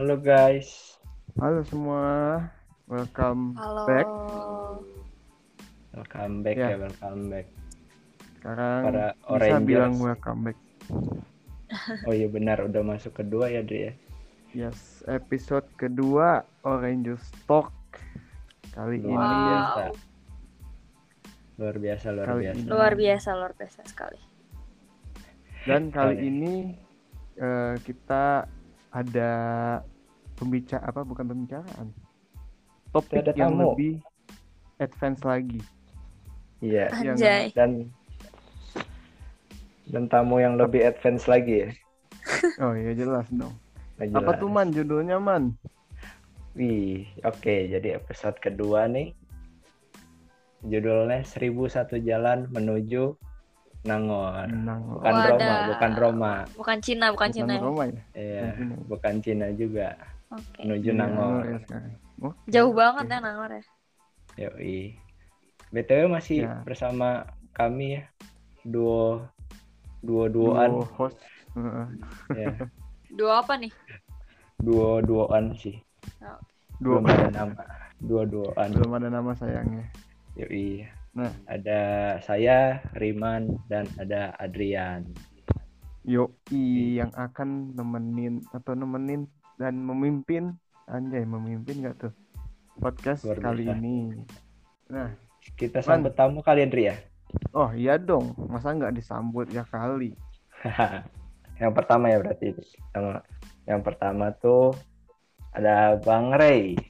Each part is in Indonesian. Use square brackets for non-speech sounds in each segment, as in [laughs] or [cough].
Halo guys. Halo semua, welcome Halo. back. Welcome back Ya. ya, welcome back. Sekarang Para bisa bilang welcome back. [laughs] Oh iya benar udah masuk kedua ya, Dri ya. Yes, episode kedua Orange Talk. Kali Luar ini biasa. Luar biasa, luar Kali biasa. ini. Luar biasa, luar biasa sekali. dan kali ini eh, kita ada pembicara apa bukan pembicaraan. Topik Ada yang tamu. lebih advance lagi. Iya. Yang- Anjay. Dan dan tamu yang lebih advance lagi ya. [laughs] Oh iya jelas dong. Nggak Apa jelas. tuh man judulnya man? Wih, oke. Jadi episode kedua nih. Judulnya 1001 Jalan Menuju Nangor. Nang Bukan Wadah. Roma, bukan Roma. Bukan Cina, bukan, Cina. ya? Roma ya? Iya, Bukan Cina. bukan Cina juga. Oke. Menuju Iya, Nangor. ya sekarang. Oke, Jauh banget oke. ya Nangor ya. Yoi. BTW masih Ya. bersama kami ya. Duo duo duoan Duo host. Heeh. [laughs] ya. Dua apa nih? Duo duoan sih. Dua Belum ada nama. Duo duoan. belum ada nama sayangnya. Yoi. Nah. Ada saya, Riman dan ada Adrian. Yoi yang akan nemenin atau nemenin dan memimpin anjay memimpin nggak tuh podcast Luar kali ini. Nah, Kita sambut tamu kali Adri ya. oh iya dong, masa nggak disambut ya kali. [laughs] yang pertama ya berarti. Yang, yang pertama tuh ada Bang Ray.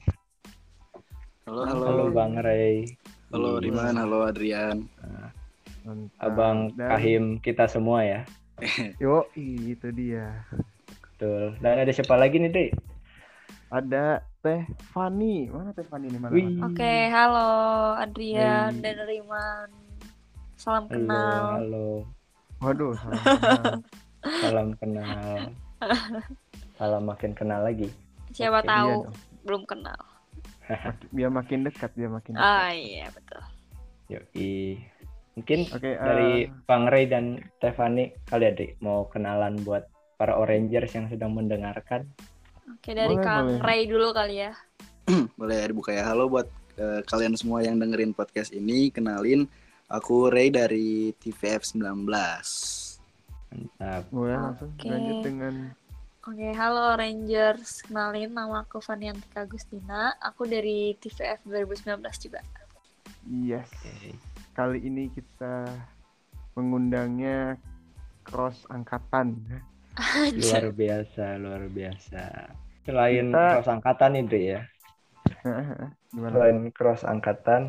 Halo, Halo, halo. Bang Ray. Halo Iya. Riman, halo Adrian. Mantap. Abang Dan- Kahim kita semua ya. [laughs] Yoi itu dia. Betul. Dan ada siapa lagi nih, Dri? Ada Teh Fani. Mana Teh Fani nih mana? Oke, halo Adrian Hey. dan Riman. Salam Halo, kenal. halo. Waduh, salah [laughs] kenal. Salam kenal. Salam makin kenal lagi. Siapa Oke, Iya tahu dong. belum kenal. Biar makin dekat, biar makin dekat. Ah iya betul. Yoi. Mungkin Oke, dari eh, Bang Ray dan Stefani kali ya, Dri, mau kenalan buat para Orangers yang sedang mendengarkan. Oke dari Boleh, Kang boleh. Ray dulu kali ya. [clears throat] Boleh dibuka ya. Halo buat eh, kalian semua yang dengerin podcast ini. Kenalin, aku Ray dari TVF 19. Mantap. boleh langsung Oke. lanjut dengan Oke, halo Rangers. Kenalin nama aku Faniantika Agustina. Aku dari TVF 2019 juga. yes. Oke. Kali ini kita mengundangnya cross angkatan. Luar biasa, luar biasa. Selain Kita- cross angkatan nih, Dri ya. [laughs] Gimana? Selain cross angkatan,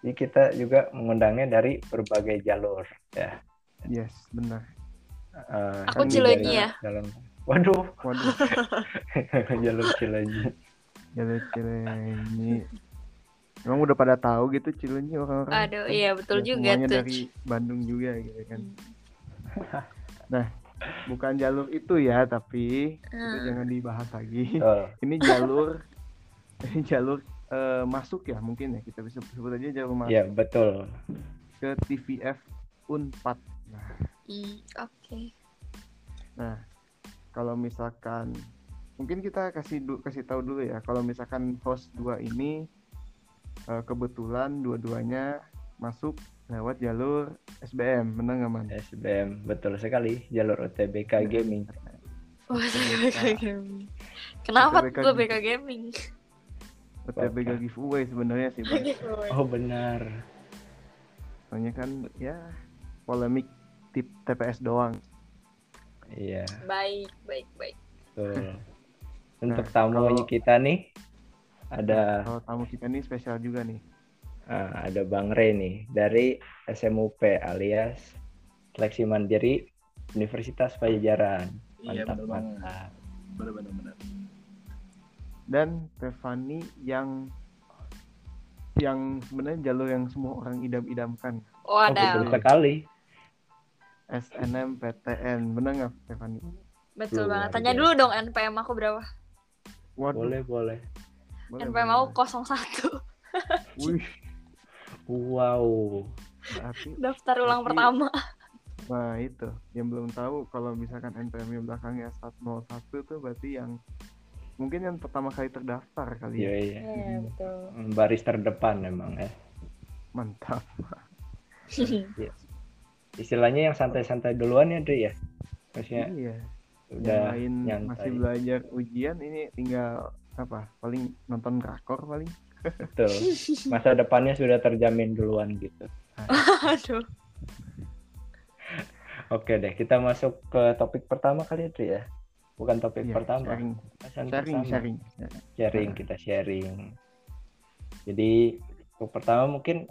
jadi kita juga mengundangnya dari berbagai jalur ya. Yes, benar. Eh, Aku kan ya. Jalan. Waduh, Waduh, [laughs] jalur Cileunyi. jalur Cilenyi. Emang udah pada tahu gitu Cilenyi orang-orang. Aduh, iya betul Ya, juga semuanya tuh. dari Bandung juga gitu kan. Hmm. Bukan jalur itu ya, tapi itu Hmm. jangan dibahas lagi. Betul. [laughs] Ini jalur ini jalur eh, masuk ya mungkin ya kita bisa sebut aja jalur masuk Ya, betul. ke TVF Unpad. Nah, Oke. Nah, kalau misalkan mungkin kita kasih du- kasih tahu dulu ya, kalau misalkan host dua ini eh, kebetulan dua-duanya masuk lewat jalur SBM, benar nggak man? SBM, betul sekali. Jalur UTBK Gaming. Wah, BK Gaming. Kenapa BK tuh BK Gaming? UTBK giveaway sebenarnya sih, [laughs] Bang. Oh, benar. Soalnya kan ya polemik tip TPS doang. Iya, baik, baik, baik. betul. Untuk Nah, tamu kalau- kita nih ada Kalau tamu kita ini spesial juga nih. Ah, ada Bang Ray nih dari SMUP alias Seleksi Mandiri Universitas Pajajaran. Iya, Mantap, betul banget. mantap. Benar-benar benar. Dan Stefani yang yang sebenarnya jalur yang semua orang idam-idamkan. Oh, betul Waduh, sekali. SNMPTN, bener nggak Stefani? betul Luar banget. Tanya dulu dong NPM aku berapa? Waduh, Boleh, boleh. NPM aku 01. Wih, Wow. berarti Daftar ulang Berarti- pertama. Nah itu yang belum tahu kalau misalkan NPM belakangnya 101 tuh berarti yang mungkin yang pertama kali terdaftar kali iya ya. iya Iya, betul. baris terdepan memang ya Mantap. [laughs] istilahnya yang santai-santai duluan ya Dri ya maksudnya Iya. udah yang lain nyantai masih belajar ujian ini tinggal apa? Paling nonton drakor paling. Betul masa depannya sudah terjamin duluan gitu [laughs] Aduh. oke deh kita masuk ke topik pertama kali ya Dri ya bukan topik Iya, pertama sharing, sharing, pertama. sharing. sharing kita sharing jadi untuk pertama mungkin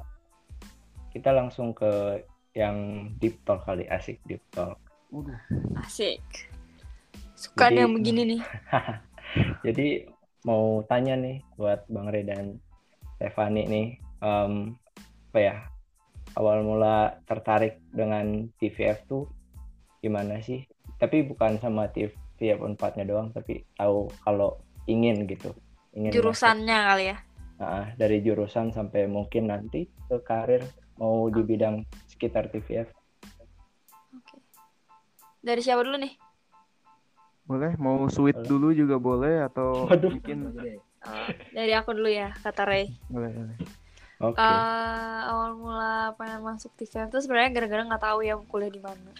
kita langsung ke yang deep talk kali asik deep talk Waduh, Asik. Suka Jadi- nih yang begini nih. [laughs] jadi mau tanya nih buat Bang Re dan Stefani nih em, apa ya awal mula tertarik dengan TVF tuh gimana sih tapi bukan sama TVF 4 nya doang tapi tahu kalau ingin gitu ingin masuk Jurusannya kali ya. Nah, dari jurusan sampai mungkin nanti ke karir mau di Oke. bidang sekitar TVF. Oke. Dari siapa dulu nih? Boleh mau sweet Boleh. dulu juga boleh atau Waduh. mungkin [laughs] dari aku dulu ya, kata Ray. boleh boleh. Oke. Eh, awal mula pengen masuk TVM tuh sebenarnya gara-gara nggak tahu ya kuliah di mana.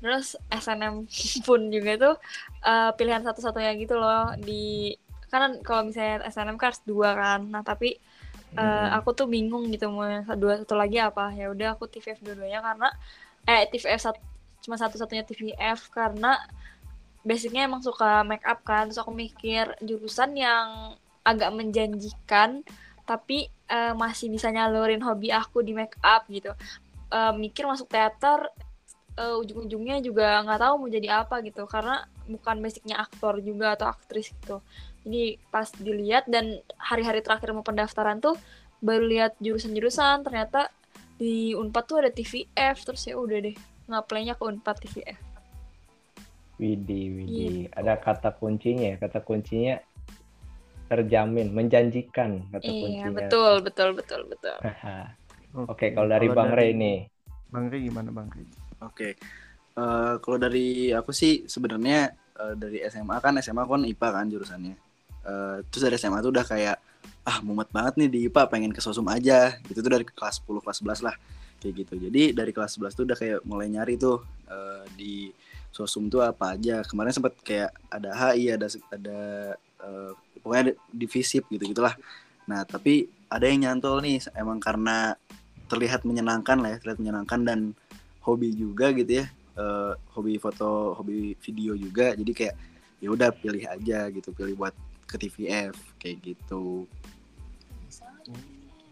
Terus SNM [laughs] pun juga tuh eh, pilihan satu-satunya gitu loh di kan kalau misalnya SNM kan harus dua kan. Nah tapi eh, Hmm. aku tuh bingung gitu mau yang dua satu lagi apa. Ya udah aku TVF dua-duanya karena eh TVF sat- cuma satu-satunya TVF karena basicnya emang suka make up kan. Terus aku mikir jurusan yang agak menjanjikan tapi eh, masih bisa nyalurin hobi aku di make up gitu. Eh, mikir masuk teater eh, ujung-ujungnya juga nggak tahu mau jadi apa gitu. Karena bukan basicnya aktor juga atau aktris gitu. Jadi pas dilihat dan hari-hari terakhir mau pendaftaran tuh baru lihat jurusan-jurusan ternyata di Unpad tuh ada TVF terus ya udah deh ngaplainya ke Unpad TVF Widih, widih. Gitu. Ada kata kuncinya ya. Kata kuncinya terjamin, menjanjikan kata iya kuncinya. betul betul betul betul [laughs] Oke, kalau dari Bang Rey nih. Bang Rey gimana Bang Rey? Oke. Eh, kalau dari aku sih sebenarnya eh, dari SMA kan SMA kan IPA kan jurusannya. Eh, terus dari SMA tuh udah kayak ah mumet banget nih di IPA pengen ke sosum aja. Gitu tuh dari kelas 10 kelas 11 lah kayak gitu. Jadi dari kelas 11 tuh udah kayak mulai nyari tuh eh, di sosum tuh apa aja. Kemarin sempat kayak ada HI, ada ada eh, pokoknya ada divisip gitu gitulah. Nah, tapi ada yang nyantol nih emang karena terlihat menyenangkan lah ya, terlihat menyenangkan dan hobi juga gitu ya. eh, hobi foto, hobi video juga. Jadi kayak ya udah pilih aja gitu, pilih buat ke TVF kayak gitu.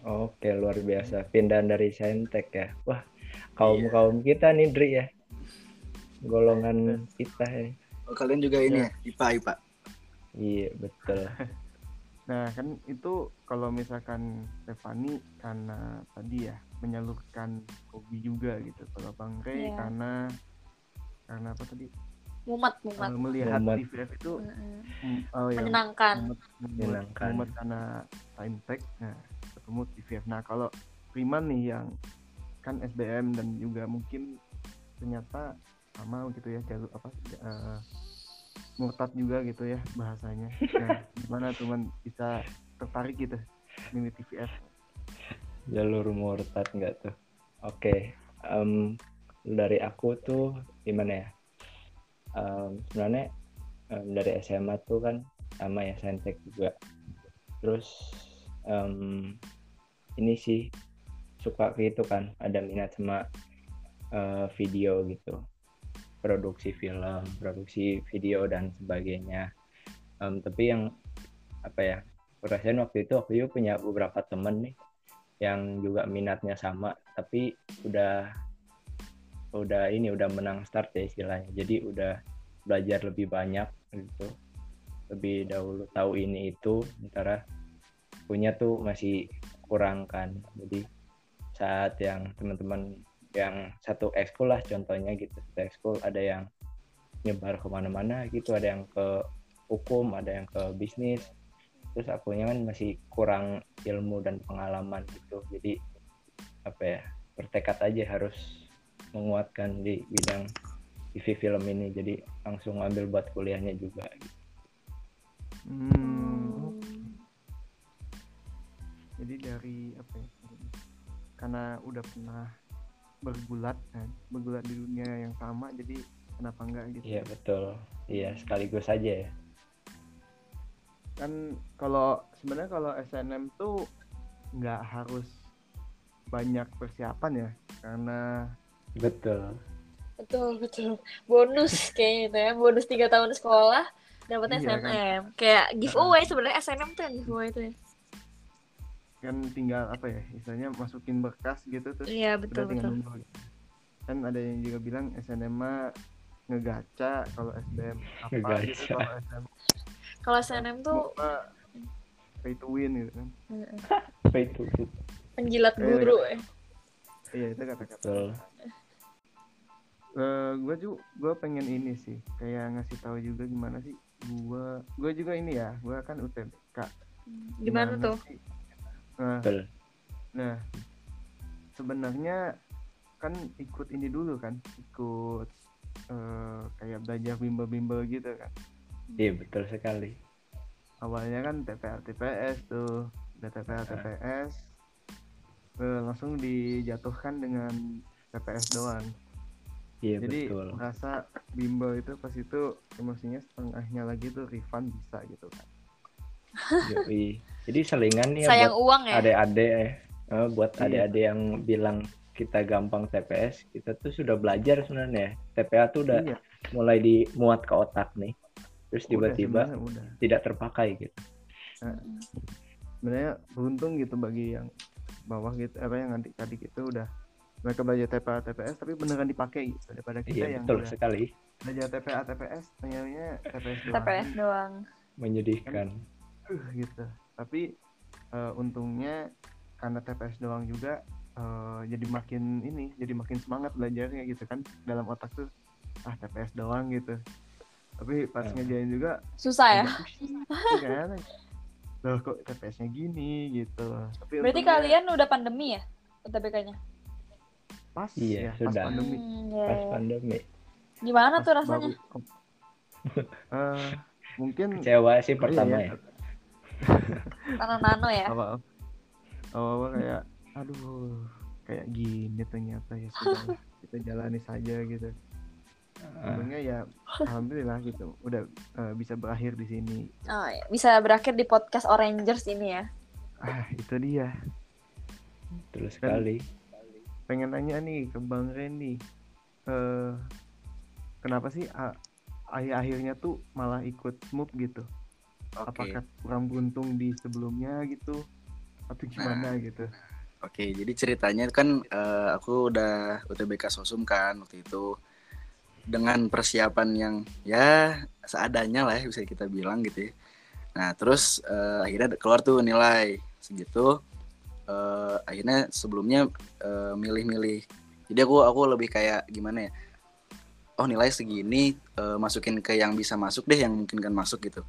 Oke, luar biasa. Pindahan dari Saintek ya. Wah, kaum-kaum kita nih, Dri ya. Golongan kita ya. Oh, kalian juga ini ya, IPA IPA. Iya, betul. [laughs] Nah kan itu kalau misalkan Stefani karena tadi ya menyalurkan hobi juga gitu. Kalau Bang Rey Iya. karena karena apa tadi mumet mumet melihat Mumet. TVF itu mm, oh ya menyenangkan mumet, mumet, Menyenangkan. mumet karena time tag. Nah ketemu TVF. Nah kalau Priman nih yang kan SBM dan juga mungkin ternyata sama gitu ya jalur apa eh, murtad juga gitu ya bahasanya. Nah, [laughs] gimana teman bisa tertarik gitu milih TVF? jalur murtad nggak tuh oke em, dari aku tuh gimana ya Em, sebenarnya em, dari SMA tuh kan sama ya Saintek juga terus em, ini sih suka gitu kan ada minat sama eh, video gitu produksi film produksi video dan sebagainya. Em, tapi yang apa ya aku rasain waktu itu aku juga punya beberapa temen nih yang juga minatnya sama tapi udah udah ini udah menang start ya istilahnya. Jadi udah belajar lebih banyak gitu. Lebih dahulu tahu ini itu sementara punya tuh masih kurang kan. Jadi saat yang teman-teman yang satu ekskul lah contohnya gitu satu ekskul ada yang nyebar ke mana-mana gitu ada yang ke hukum ada yang ke bisnis terus akunya kan masih kurang ilmu dan pengalaman gitu jadi apa ya bertekad aja harus menguatkan di bidang TV film ini jadi langsung ambil buat kuliahnya juga gitu. Hmm, jadi dari apa ya? Karena udah pernah bergulat kan, bergulat di dunia yang sama, jadi kenapa enggak gitu? Iya betul. Iya sekaligus aja ya. Kan kalau sebenarnya kalau SNM tuh nggak harus banyak persiapan ya, karena Betul. Betul, betul. Bonus kayaknya itu ya. Bonus tiga tahun sekolah dapat Iya, kan? SNM. Kayak giveaway sebenarnya SNM tuh yang giveaway itu ya. Kan tinggal apa ya, istilahnya masukin berkas gitu terus Iya, udah betul, tinggal betul. nunggu gitu. Kan ada yang juga bilang SNM mah ngegaca, kalau SBM apa gitu, Ngegaca. kalau SNM Kalau SNM tuh pay to win gitu kan. Pay to win. penjilat Iya, guru ya. Iya itu kata-kata. Betul. gue juga gue pengen ini sih kayak ngasih tahu juga gimana sih gue gue juga ini ya gue kan UTBK Gimana tuh? sih? Nah, Betul. nah sebenarnya kan ikut ini dulu kan ikut eh, kayak belajar bimbel-bimbel gitu kan Iya betul sekali. awalnya kan TPA TPS tuh udah TPA TPS eh, langsung dijatuhkan dengan TPS doang Iya jadi betul. merasa bimbel itu pas itu emosinya setengahnya lagi tuh refund bisa gitu kan Yoi. Jadi selingan nih ya Sayang buat uang ya. adik-adik eh, eh, buat Iya. adik-adik yang bilang kita gampang TPS, kita tuh sudah belajar sebenarnya. TPA tuh udah iya mulai dimuat ke otak nih. Terus tiba-tiba tidak terpakai gitu. sebenarnya beruntung gitu bagi yang bawah gitu apa yang nanti tadi gitu udah mereka belajar TPA TPS tapi beneran dipakai gitu daripada kita Iya yang betul udah sekali. belajar TPA TPS ternyata TPS doang TPS doang. Menyedihkan. Uh, gitu tapi eh, untungnya karena TPS doang juga eh, jadi makin ini jadi makin semangat belajarnya gitu kan dalam otak tuh ah TPS doang gitu tapi pas Hmm. ngejain juga Susah ya. gitu kan loh kok TPS-nya gini gitu tapi Berarti untungnya kalian udah pandemi ya? UTBK-nya? pas Iya, ya pas sudah. pandemi Hmm, ya, Pas ya. pandemi. Gimana Pas tuh rasanya? baru- Eh, mungkin Kecewa sih iya pertama ya, ya. Nano-nano ya? awal awal kayak aduh kayak gini ternyata ya sudah [laughs] kita jalani saja gitu Ah, untungnya ya alhamdulillah gitu udah eh, bisa berakhir di sini Oh, ya. Bisa berakhir di podcast Orangers ini ya. ah itu dia betul sekali. pengen nanya nih ke bang Randy eh kenapa sih a- akhir-akhirnya tuh malah ikut MUP gitu Oke. apakah kurang beruntung di sebelumnya gitu atau gimana gitu Oke, jadi ceritanya kan eh, aku udah UTBK Sosum kan waktu itu dengan persiapan yang ya seadanya lah ya bisa kita bilang gitu ya. Nah terus eh, akhirnya keluar tuh nilai segitu. Eh, akhirnya sebelumnya milih-milih. Jadi aku aku lebih kayak gimana ya? Oh nilai segini eh, masukin ke yang bisa masuk deh yang mungkin kan masuk gitu.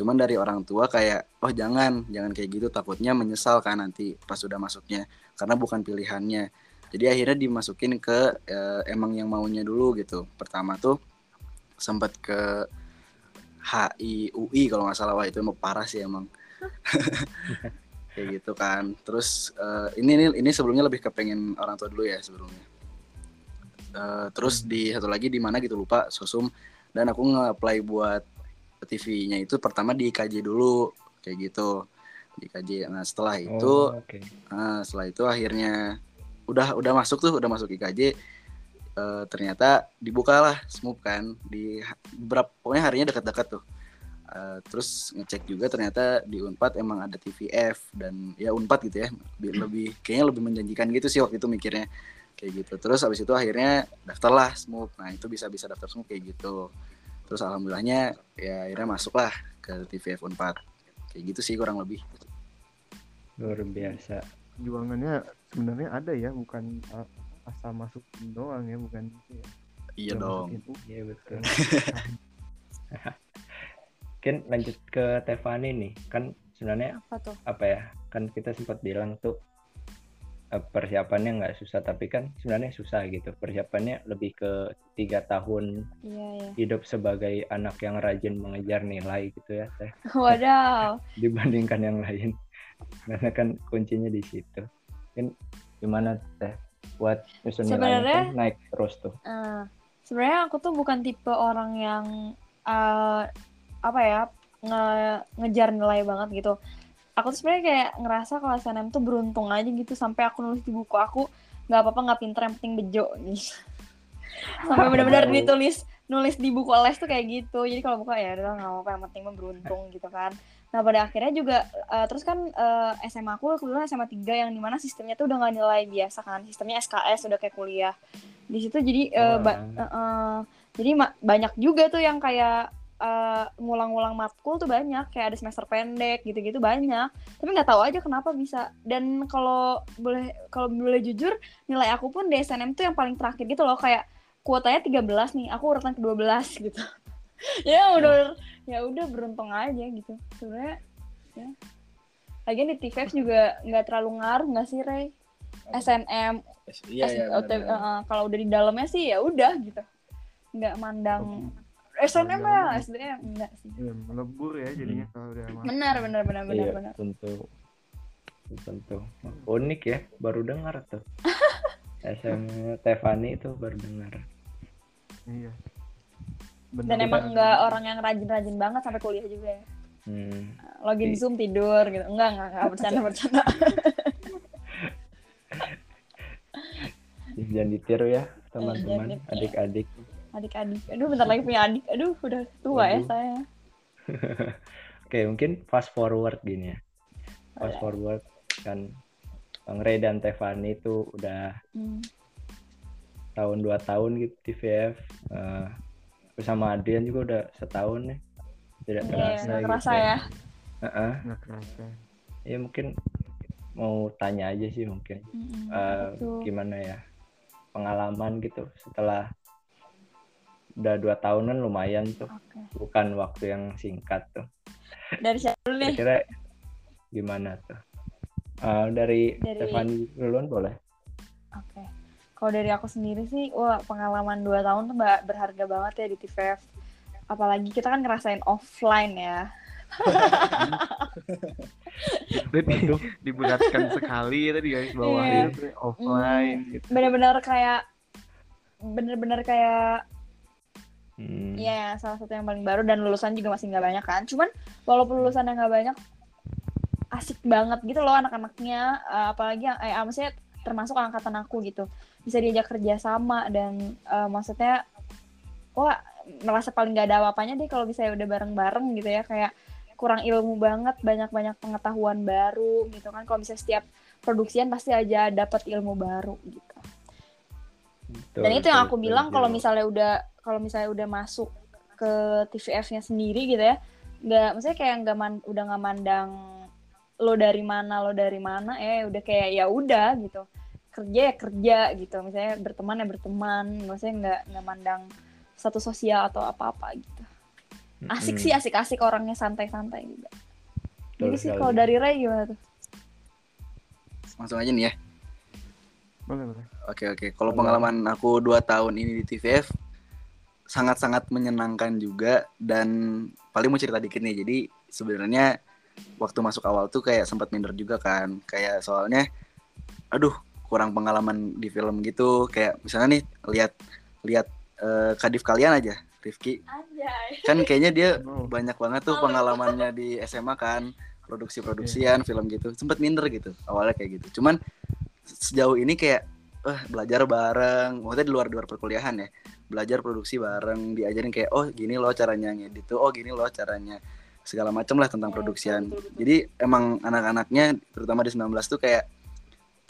Cuman dari orang tua kayak oh jangan jangan kayak gitu takutnya menyesal kan nanti pas sudah masuknya karena bukan pilihannya. Jadi akhirnya dimasukin ke eh, emang yang maunya dulu gitu. Pertama tuh sempat ke HI UI kalau nggak salah wah itu emang parah sih emang. [laughs] kayak gitu kan. Terus eh, ini ini ini sebelumnya lebih kepengen orang tua dulu ya sebelumnya. Eh, terus di satu lagi di mana gitu lupa sosum dan aku nge-apply buat TV-nya itu pertama di IKJ dulu kayak gitu di IKJ. Nah setelah itu Oh, oke. Nah, setelah itu akhirnya udah udah masuk tuh, udah masuk IKJ. eh, ternyata dibukalah SMUP kan di beberapa pokoknya harinya dekat-dekat tuh. Eh, terus ngecek juga ternyata di Unpad emang ada TVF dan ya Unpad gitu ya. Lebih, lebih kayaknya lebih menjanjikan gitu sih waktu itu mikirnya kayak gitu. Terus habis itu akhirnya daftarlah SMUP. Nah, itu bisa-bisa daftar SMUP kayak gitu. Terus alhamdulillahnya ya akhirnya masuklah ke TVF Unpad. Kayak gitu sih kurang lebih. Luar biasa. perjuangannya sebenarnya ada ya bukan asal masukin doang ya bukan gitu ya Iya Udah dong. Iya betul. [laughs] Mungkin lanjut ke Tevani nih. Kan sebenarnya Apa tuh? apa ya? Kan kita sempat bilang tuh persiapannya nggak susah tapi kan sebenarnya susah gitu persiapannya lebih ke tiga tahun Iya, iya. hidup sebagai anak yang rajin mengejar nilai gitu ya teh [laughs] Wadaw. [laughs] dibandingkan yang lain karena kan kuncinya di situ kan gimana teh buat nyusun nilainya Sebenarnya- kan naik terus tuh Eh, sebenarnya aku tuh bukan tipe orang yang eh, apa ya nge ngejar nilai banget gitu. Aku tuh sebenarnya kayak ngerasa kalau SNM tuh beruntung aja gitu. Sampai aku nulis di buku aku nggak apa-apa nggak pinter yang penting bejo. Gitu. [laughs] sampai benar-benar ditulis nulis di buku les tuh kayak gitu. Jadi kalau buka ya udah nggak apa-apa yang penting beruntung gitu kan. Nah pada akhirnya juga eh, terus kan eh, SMA aku kebetulan SMA 3 yang di mana sistemnya tuh udah nggak nilai biasa kan. Sistemnya SKS udah kayak kuliah. Di situ jadi ba- Wah. eh, eh, jadi ma- banyak juga tuh yang kayak eh, ngulang-ngulang matkul tuh banyak kayak ada semester pendek gitu-gitu banyak. Tapi nggak tahu aja kenapa bisa. Dan kalau boleh kalau boleh jujur nilai aku pun di SNM tuh yang paling terakhir gitu loh. Kayak kuotanya 13 nih aku urutan ke-12 [laughs] gitu. Ya udah ya udah beruntung aja gitu. Sebenarnya ya. Lagian di TVF juga nggak terlalu ngaruh nggak sih Ray SNM Iya S- iya. Uh, kalau udah di dalamnya sih ya udah gitu. Nggak mandang SNM ya dalam- SDM enggak sih. Iya, melebur ya jadinya kalau udah masuk. benar benar benar benar iya benar. tentu. Tentu. Unik ya baru dengar tuh. [laughs] SM Tevani itu baru dengar. Iya. Bener. dan emang nggak orang yang rajin-rajin banget sampai kuliah juga ya. Hmm. login Iya. zoom tidur gitu. Enggak enggak enggak bercanda bercanda. [laughs] Jangan ditiru ya jangan teman-teman adik-adik adik-adik aduh bentar lagi punya adik aduh udah tua ya Waduh. saya [laughs] oke mungkin fast forward gini ya fast Boleh. forward kan Bang Ray dan Tevani itu udah Hmm. tahun dua tahun gitu di VF eh, bersama Adrian juga udah setahun nih tidak Iya, terasa gitu kerasa ya Heeh. Nggak kerasa. ya mungkin mau tanya aja sih mungkin Mm-mm, Eh, betul. gimana ya pengalaman gitu setelah udah dua tahunan lumayan tuh Oke. bukan waktu yang singkat tuh dari siapa dulu nih kira-kira gimana tuh Eh, dari, Dari- Stefani duluan boleh Oke. Kalau dari aku sendiri sih, wah pengalaman 2 tahun tuh mbak berharga banget ya di TVF. Apalagi kita kan ngerasain offline ya. [laughs] Jadi diberatkan sekali tadi guys bawahin Iya. tuh, offline gitu. Bener-bener kayak, bener-bener kayak, Hmm, ya salah satu yang paling baru dan lulusan juga masih nggak banyak kan. Cuman walaupun lulusan yang nggak banyak, asik banget gitu loh anak-anaknya. Eh, apalagi yang, eh, maksudnya termasuk angkatan aku gitu. Bisa diajak kerja sama dan eh, maksudnya, wah merasa paling gak ada apa-apanya deh kalau bisa udah bareng-bareng gitu ya kayak kurang ilmu banget banyak-banyak pengetahuan baru gitu kan kalau misalnya setiap produksian pasti aja dapat ilmu baru gitu betul, dan itu yang betul, aku bilang kalau misalnya udah kalau misalnya udah masuk ke TVF-nya sendiri gitu ya nggak maksudnya kayak nggak man- udah nggak mandang lo dari mana lo dari mana eh udah kayak ya udah gitu. Kerja ya kerja gitu misalnya berteman ya berteman maksudnya nggak nggak mandang satu sosial atau apa apa gitu asik Mm-mm. sih asik-asik orangnya santai-santai juga. Betul jadi sih kalau dari Ray gimana tuh? Langsung aja nih ya. Boleh boleh. Oke oke. Kalau pengalaman aku dua tahun ini di TVF sangat-sangat menyenangkan juga dan paling mau cerita dikit nih. Jadi sebenarnya waktu masuk awal tuh kayak sempat minder juga kan. Kayak soalnya aduh kurang pengalaman di film gitu. Kayak misalnya nih lihat lihat eh, kadif kalian aja, Rifki. Anjay Kan kayaknya dia [laughs] Oh. banyak banget tuh pengalamannya di SMA kan produksi-produksian film gitu sempet minder gitu awalnya kayak gitu cuman sejauh ini kayak eh belajar bareng. Maksudnya di luar luar perkuliahan ya. Belajar produksi bareng diajarin kayak oh gini loh caranya ngedit tuh. Oh gini loh caranya. Segala macam lah tentang Ya, produksian. jadi emang anak-anaknya terutama di 19 tuh kayak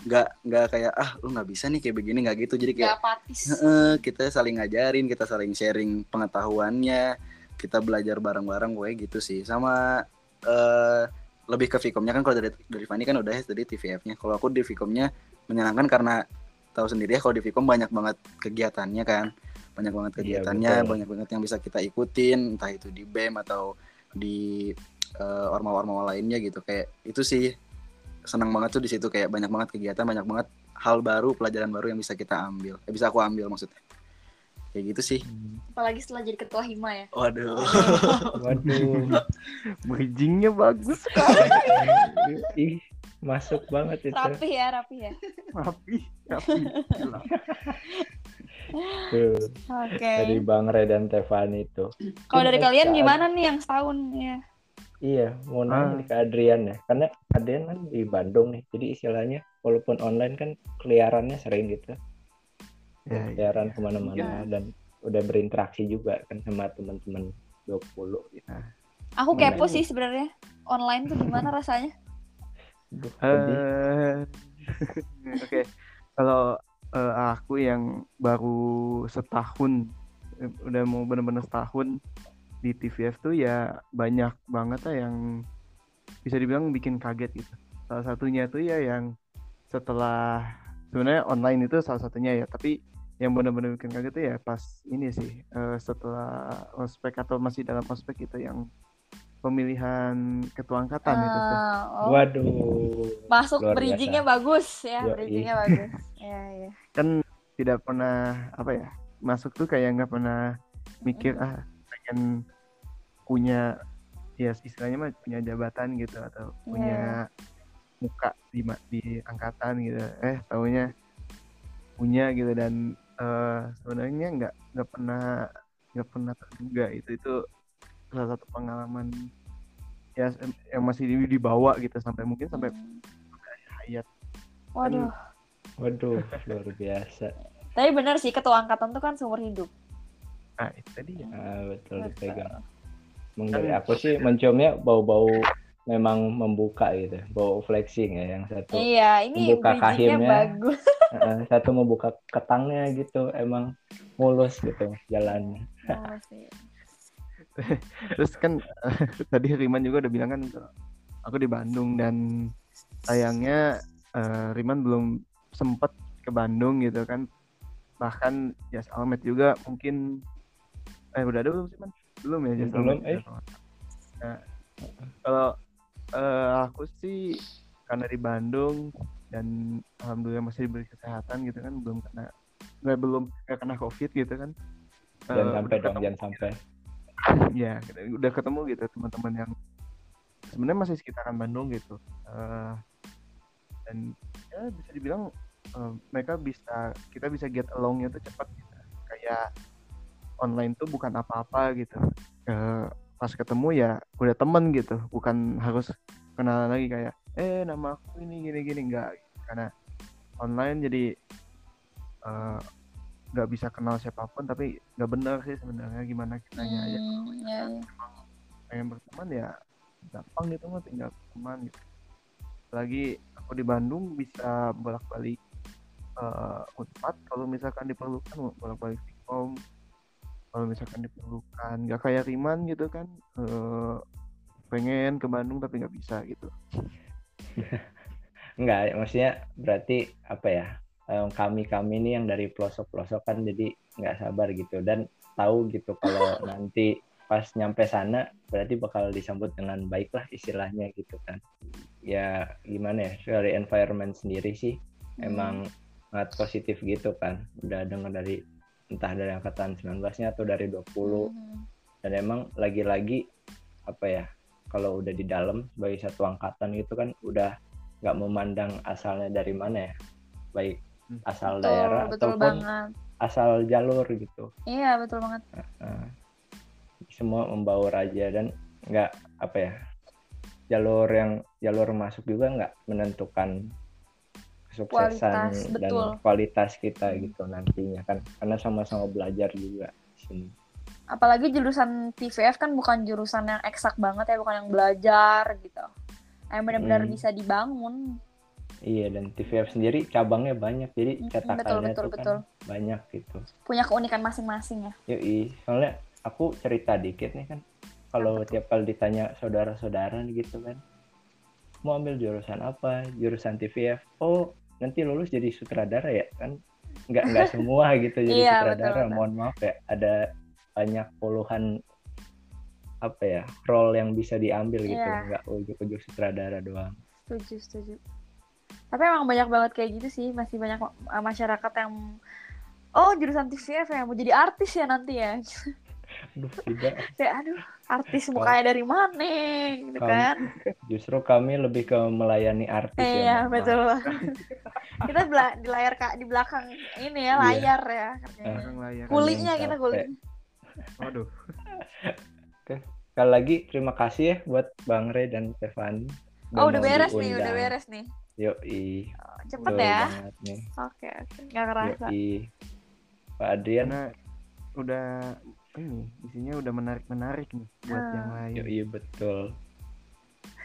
nggak nggak kayak ah lu nggak bisa nih kayak begini nggak gitu. Jadi kayak Heeh, kita saling ngajarin, kita saling sharing pengetahuannya, kita belajar bareng-bareng gue gitu sih. Sama eh lebih ke Vcomnya kan kalau dari dari Fanny kan udah ya dari TVF-nya. Kalau aku di Vcomnya menyenangkan karena tahu sendiri ya kalau di Vcom banyak banget kegiatannya kan. Banyak banget Iya, kegiatannya, betul. banyak banget yang bisa kita ikutin, entah itu di BEM atau di eh, orma-orma lainnya gitu. Kayak itu sih senang banget tuh di situ kayak banyak banget kegiatan, banyak banget hal baru pelajaran baru yang bisa kita ambil eh, bisa aku ambil maksudnya kayak gitu sih Apalagi setelah jadi ketua hima ya. waduh Waduh, bridgingnya bagus [laughs] ih masuk banget itu. Rapi ya, rapi ya. rapi rapi. Tuh, [laughs] Oke. dari Bang Re dan Tefani itu. Kalau dari kalian gimana nih yang setahun ya? Iya, mau nanya Ah. nih ke Adrian ya. Karena Adrian kan di Bandung nih. Jadi istilahnya walaupun online kan keliarannya sering gitu. Ya, ya. Keliaran ke mana-mana dan udah berinteraksi juga kan sama teman-teman 20 gitu. Aku Mana kepo sih sebenarnya. Online tuh gimana rasanya? Eh, [laughs] Oke, kalau eh, aku yang baru setahun, eh, udah mau bener-bener setahun di TVF tuh ya banyak banget lah yang bisa dibilang bikin kaget gitu. Salah satunya tuh ya yang setelah sebenarnya online itu salah satunya ya, tapi yang benar-benar bikin kaget tuh ya pas ini sih eh, setelah ospek atau masih dalam ospek itu yang pemilihan ketua angkatan itu tuh. Ah, oh, Waduh. masuk bridgingnya bagus ya, Yoi. bridgingnya [laughs] bagus. Iya, iya. kan tidak pernah apa ya masuk tuh kayak nggak pernah mikir ah pengen punya ya istilahnya mah punya jabatan gitu atau Iya. punya muka di di angkatan gitu eh taunya punya gitu dan eh, sebenarnya nggak nggak pernah nggak pernah terduga itu itu salah satu pengalaman ya yang masih di- dibawa gitu sampai mungkin sampai Hmm. hayat Waduh. Waduh, luar biasa. Tapi bener sih ketua angkatan tuh kan seumur hidup. nah itu tadi ya Ah, betul Betul. dipegang. Dari aku sih menciumnya bau-bau memang membuka gitu, bau flexing ya yang satu. Iya, ini Membuka kahimnya. bagus. [laughs] Satu membuka ketangnya gitu, emang mulus gitu jalannya. Oh. [laughs] Terus kan [laughs] tadi Riman juga udah bilang kan aku di Bandung dan sayangnya eh, Riman belum sempet ke Bandung gitu kan. Bahkan Jas Almet juga mungkin eh udah ada belum sih Man? Belum ya Jas Belum, eh. Nah, kalau eh, aku sih karena di Bandung dan alhamdulillah masih diberi kesehatan gitu kan belum kena nggak belum nggak kena covid gitu kan Jangan Eh, sampai dong, jangan sampai. [laughs] ya kita udah ketemu gitu teman-teman yang sebenarnya masih sekitaran Bandung gitu Eh, dan ya bisa dibilang eh, mereka bisa kita bisa get alongnya tuh cepat gitu. kayak online tuh bukan apa-apa gitu Eh, pas ketemu ya udah temen gitu bukan harus kenalan lagi kayak eh nama aku ini gini gini enggak karena online jadi eh, nggak bisa kenal siapa pun tapi nggak benar sih sebenarnya gimana kitanya aja. Hmm, iya, iya. pengen berteman ya gampang gitu mah tinggal teman gitu. Lagi aku di Bandung bisa bolak balik uh, unpad kalau misalkan diperlukan bolak balik Vkom kalau misalkan diperlukan nggak kayak Riman gitu kan eh, pengen ke Bandung tapi nggak bisa gitu [laughs] Enggak, maksudnya berarti apa ya? kami kami ini yang dari pelosok pelosok kan jadi nggak sabar gitu dan tahu gitu kalau [laughs] nanti pas nyampe sana berarti bakal disambut dengan baik lah istilahnya gitu kan ya gimana ya dari environment sendiri sih emang sangat positif gitu kan udah dengar dari entah dari angkatan 19-nya atau dari 20 Hmm. dan emang lagi-lagi apa ya kalau udah di dalam sebagai satu angkatan gitu kan udah nggak memandang asalnya dari mana ya baik Hmm. asal Betul, daerah betul ataupun banget. asal jalur gitu Iya, betul banget. Nah, semua membawa raja dan nggak apa ya jalur yang jalur masuk juga nggak menentukan kesuksesan Kualitas, dan betul. kualitas kita gitu nantinya kan karena sama-sama belajar juga di sini Apalagi jurusan TVF kan bukan jurusan yang eksak banget ya, bukan yang belajar gitu. Yang benar-benar Hmm. bisa dibangun. Iya dan TVF sendiri cabangnya banyak jadi cetakannya betul, tuh betul. kan banyak gitu. Punya keunikan masing-masing ya. Yoi, soalnya aku cerita dikit nih kan. Kalau tiap kali ditanya saudara-saudara gitu kan, mau ambil jurusan apa? Jurusan TVF. Oh, nanti lulus jadi sutradara ya kan? Nggak nggak [laughs] semua gitu jadi Iya, sutradara. betul, betul. Mohon maaf ya, ada banyak puluhan apa ya role yang bisa diambil gitu, Iya. nggak ujuk-ujuk sutradara doang. Setuju, setuju. Tapi emang banyak banget kayak gitu sih, masih banyak ma- masyarakat yang oh jurusan TVF ya mau jadi artis ya nanti ya. [laughs] Aduh, tidak. Kayak aduh, artis mukanya dari mana gitu Kamu- kan. [laughs] Justru kami lebih ke melayani artis Eh, ya. Iya, betul. [laughs] kita bela- di layar Kak di belakang ini ya Iya. layar ya. kerjanya. Belakang layar. Kulinya Kalian kita capek. Waduh. Sekali lagi terima kasih ya buat Bang Rey dan Stefani. Oh, udah beres nih, udah beres nih. Yoi. Oh, cepet Betul ya. Oke, oke. Nggak kerasa. Yoi. Pak Adrian. Karena udah ini isinya udah menarik menarik nih buat Ah. yang lain. Yoi betul.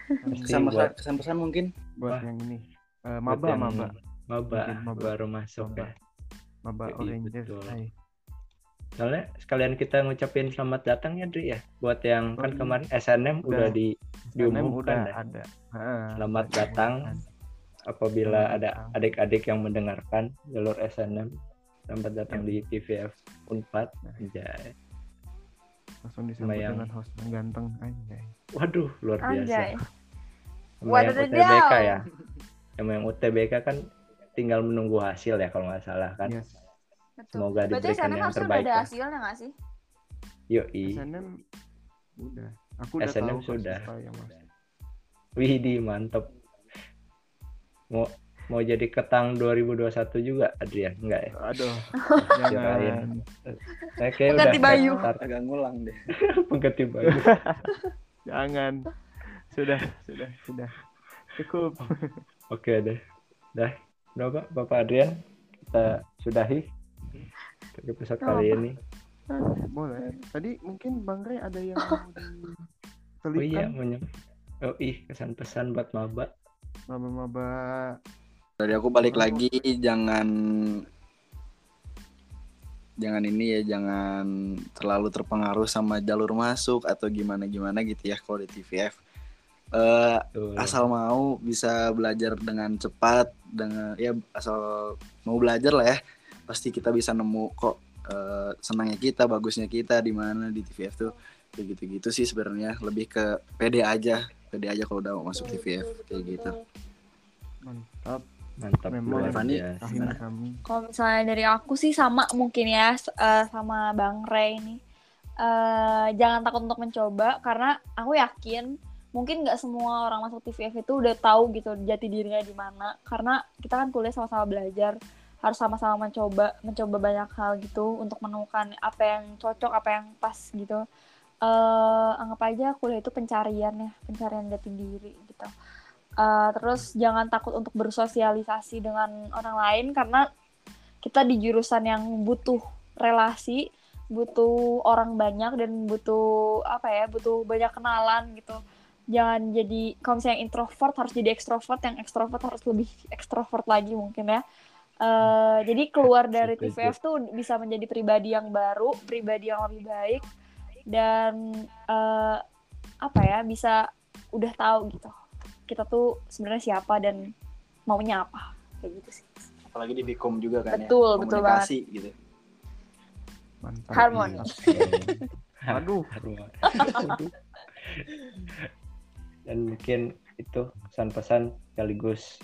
Pasti Kesan-pesan buat- kesan-pesan mungkin Buat Wah. yang ini. Eh, buat maba yang maba Maba, Mungkin maba. baru masuk Maba. ya. maba Yoi, Oranges. betul. Hai. Soalnya sekalian kita ngucapin selamat datang ya Dri ya. Buat yang kan iya. kemarin SNM udah, Udah. di SNM diumumkan udah ya. ada. Ha, Selamat udah datang. apabila Selamat ada adik-adik yang mendengarkan jalur SNM selamat datang Ya. di TVF Unpad Nah. Anjay. Langsung disambut Lumayan. dengan host yang ganteng anjay. Waduh luar Anjay. biasa sama yang. UTBK ya sama yang UTBK kan tinggal menunggu hasil ya kalau nggak salah kan Yes. Betul. semoga Berarti diberikan SNM yang harusnya udah terbaik ada hasilnya nggak sih? yoi SNM udah. Aku udah SNM tahu sudah. yang masuk. Widih mantep mau mau jadi ketang 2021 juga Adrian enggak ya Aduh. [laughs] Jangan. saya kayak udah Pengganti Bayu. start agak ngulang deh. [laughs] pengganti Bayu [laughs] Jangan. Sudah, sudah, sudah. Cukup. Oke deh. Dah, udah Pak, Bapak Adrian. Kita sudahi untuk episode Nggak kali apa-apa. ini. Boleh. Tadi mungkin Bang Rey ada yang mau Oh iya, diselipkan menyem. Oh ih, kesan pesan buat maba. maba-maba Dari aku balik lagi jangan jangan ini ya jangan terlalu terpengaruh sama jalur masuk atau gimana gimana gitu ya kalau di TVF. Eh Tuh. asal mau bisa belajar dengan cepat dengan ya asal mau belajar lah ya pasti kita bisa nemu kok eh, senangnya kita bagusnya kita di mana di TVF tuh. Kayak gitu-gitu sih sebenarnya. Lebih ke pede aja. Pede aja kalau udah mau masuk TVF kayak gitu. Mantap. Mantap Memang Fani, kami. Kalau misalnya dari aku sih sama mungkin ya eh, sama Bang Ray ini. Eh, jangan takut untuk mencoba karena aku yakin mungkin nggak semua orang masuk TVF itu udah tahu gitu jati dirinya di mana. Karena kita kan kuliah sama-sama belajar, harus sama-sama mencoba, mencoba banyak hal gitu untuk menemukan apa yang cocok, apa yang pas gitu. Eh, anggap aja kuliah itu pencarian ya, pencarian jati diri gitu. Eh, terus jangan takut untuk bersosialisasi dengan orang lain karena kita di jurusan yang butuh relasi, butuh orang banyak dan butuh apa ya, butuh banyak kenalan gitu. Jangan jadi kalau misalnya introvert harus jadi ekstrovert, yang ekstrovert harus lebih ekstrovert lagi mungkin ya. Eh, jadi keluar dari. TVF tuh bisa menjadi pribadi yang baru, pribadi yang lebih baik dan eh, apa ya bisa udah tahu gitu kita tuh sebenarnya siapa dan maunya apa kayak gitu sih apalagi di Bikom juga kan Betul, ya betul komunikasi gitu mantap Harmoni. mantap. [laughs] aduh. Dan mungkin itu pesan-pesan sekaligus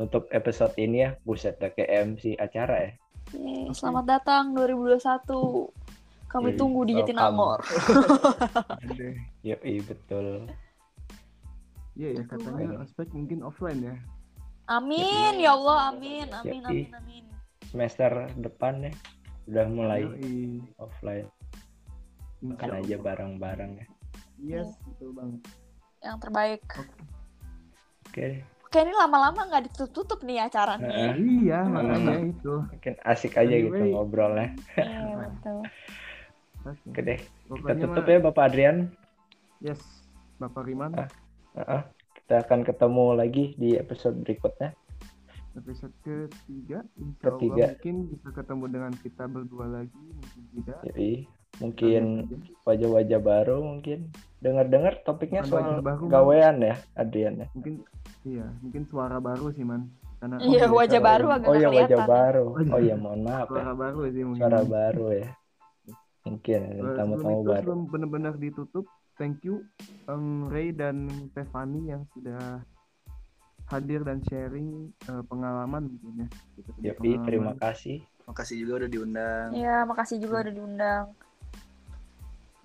untuk episode ini ya. Buset, udah kayak MC acara ya. Yeay, selamat datang 2021 kami Yoi, tunggu di. Jatinangor Aduh. Yoi, betul. iya ya katanya aspek mungkin offline ya amin ya Allah amin amin Yoi. amin amin Semester depan ya. Udah mulai offline. Makan aja bareng-bareng ya. yes betul bang yang terbaik Oke, oke ini lama-lama nggak ditutup nih acara nih Heeh. iya Hmm. makanya itu mungkin asik aja gitu Anyway. ngobrolnya. Iya, betul Oke deh, kita tutup mah- ya Bapak Adrian. yes Bapak Riman Ah. Heeh. Kita akan ketemu lagi di episode berikutnya. episode ketiga insya Ketiga. Allah mungkin bisa ketemu dengan kita berdua lagi mungkin tidak Jadi mungkin wajah-wajah baru mungkin. Dengar-dengar topiknya Bukan soal baru, gawean ya, Adrian ya. mungkin iya mungkin suara baru sih man karena Iya, biasa wajah baru agak Oh iya kelihatan wajah ya. baru. Wajah- Oh iya mohon maaf ya. suara baru sih mungkin Suara baru ya. Mungkin tamu-tamu itu baru. sebelum benar-benar ditutup thank you Em, Ray dan Stefani yang sudah hadir dan sharing eh, pengalaman mungkin ya. Gitu, Yopi, pengalaman. terima kasih. Makasih juga udah diundang. Iya, makasih juga udah diundang.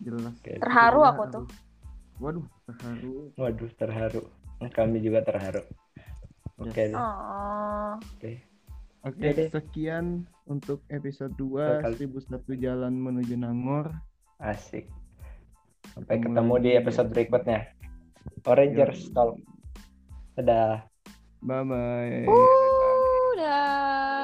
Jelas. Terharu Pokoknya aku tuh. Waduh, terharu. Waduh, terharu. Kami juga terharu. Oke. Oke. Oke, sekian untuk episode 2 Bakal- 1001 Jalan Menuju Nangor. Asik. Sampai Ketemu ketemu di episode berikutnya. Orangers. Talk. Dadah. Bye bye. Udah.